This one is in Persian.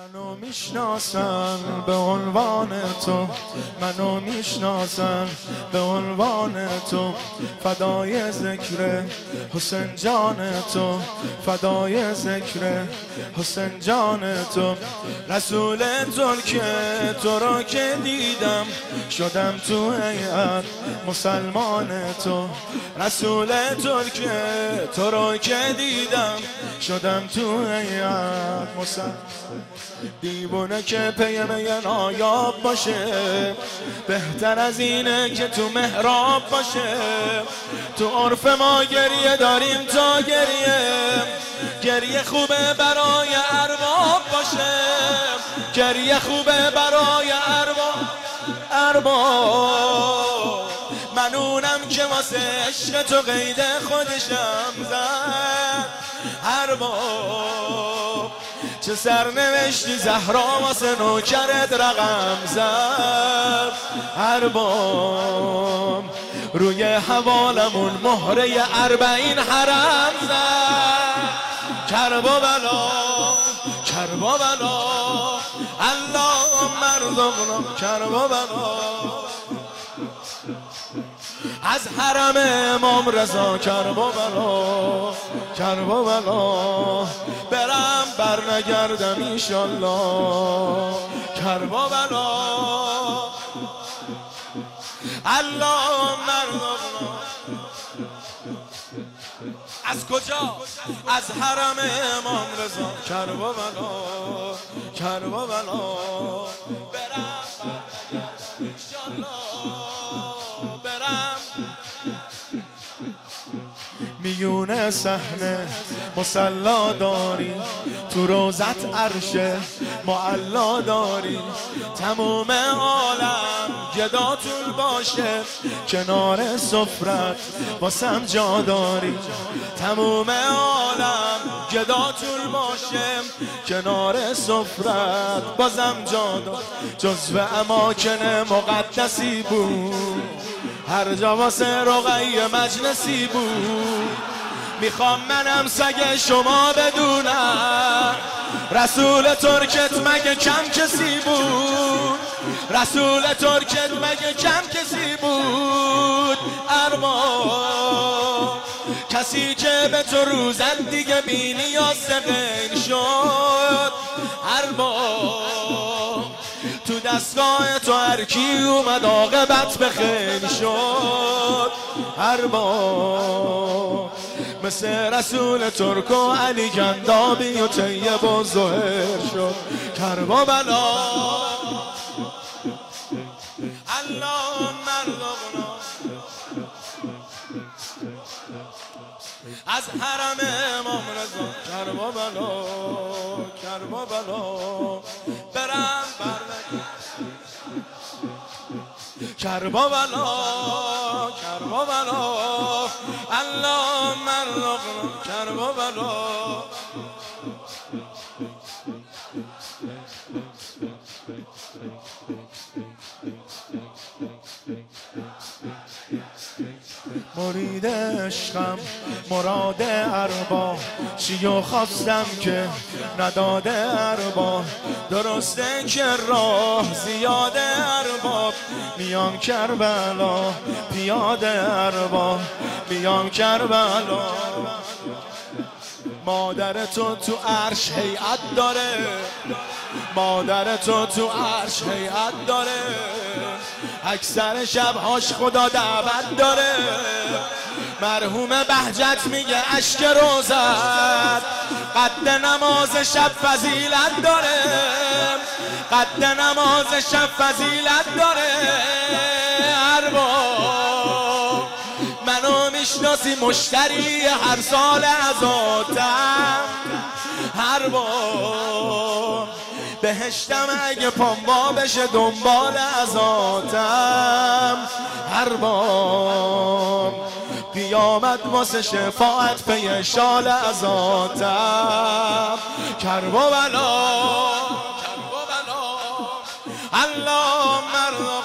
منو می‌شناسن به عنوان تو منو می‌شناسن به عنوان تو. فدای ذکر حسین جان تو فدای ذکر حسین جان تو. رسول که تو را که دیدم شدم تو هیئت مسلمان تو. رسول که تو را که دیدم شدم تو هیئت مسلمان. دیوونه که پی می نایاب باشه بهتر از اینه که تو محراب باشه. تو عرف ما گریه داریم تا گریه. گریه خوبه برای ارباب باشه. گریه خوبه برای ارباب ارباب. منونم که واسه عشق تو قید خودشم زد. ارباب. چه سرنوشتی زهرا واسه نوکرت رقم زد. هر بام روی حوالمون مهره اربعین حرم زد. کرب و بلا کرب و بلا الله مرزقنا کرب و بلا از حرم امام رضا کرب و بلا کرب و بلا بر نگردم ایشالله کرب و بلا الله مرزقنا از کجا؟ از حرم امام رضا. کرب و بلا کرب و بلا نگردم میونه صحنه. مسلا داری تو روزت عرشه. معلا داری تموم عالم گداتون باشه. کنار سفرت واسم جا داری تموم عالم گداتون باشه. کنار سفرت بازم جا داری جزو اماکن مقدسی بود. هر جا واسه رقعی مجلسی بود. می‌خوام منم سگ شما بدونم. رسول ترکت مگه کم کسی بود؟ رسول ترکت مگه کم کسی بود؟ ارما کسی که به تو روزن دیگه بینی یا سقین شد. ارما تو دستگاه تو هر کی اومد عاقبت به خیلی شد. هر با مثل رسول ترک و علی گندابی و طیب و ظهر شد. کربا بلا الله از حرم امام رضا. کربا بلا کربا بلا برم کربا بلا کربا بلا الله مرغ کربا بلا مرید عشقم مراد اربا. چیو خواستم که نداده اربا. درسته که راه زیاده ارباب میام کربلا پیاده اربا. میام کربلا. مادر تو تو عرش هیئت داره. مادر تو تو عرش هیئت داره. اکثر شبهاش خدا دعوت داره. مرحوم بهجت میگه اشک روزت. قد نماز شب فضیلت داره. قد نماز شب فضیلت داره. ارباب منو می‌شناسی مشتری هر سال از آتم هر بار بهشتم اگه پاموا بشه دنبال از آتم. هر بار قیامت واسه شفاعت پی شال از آتم. کرب و بلا الله مرغ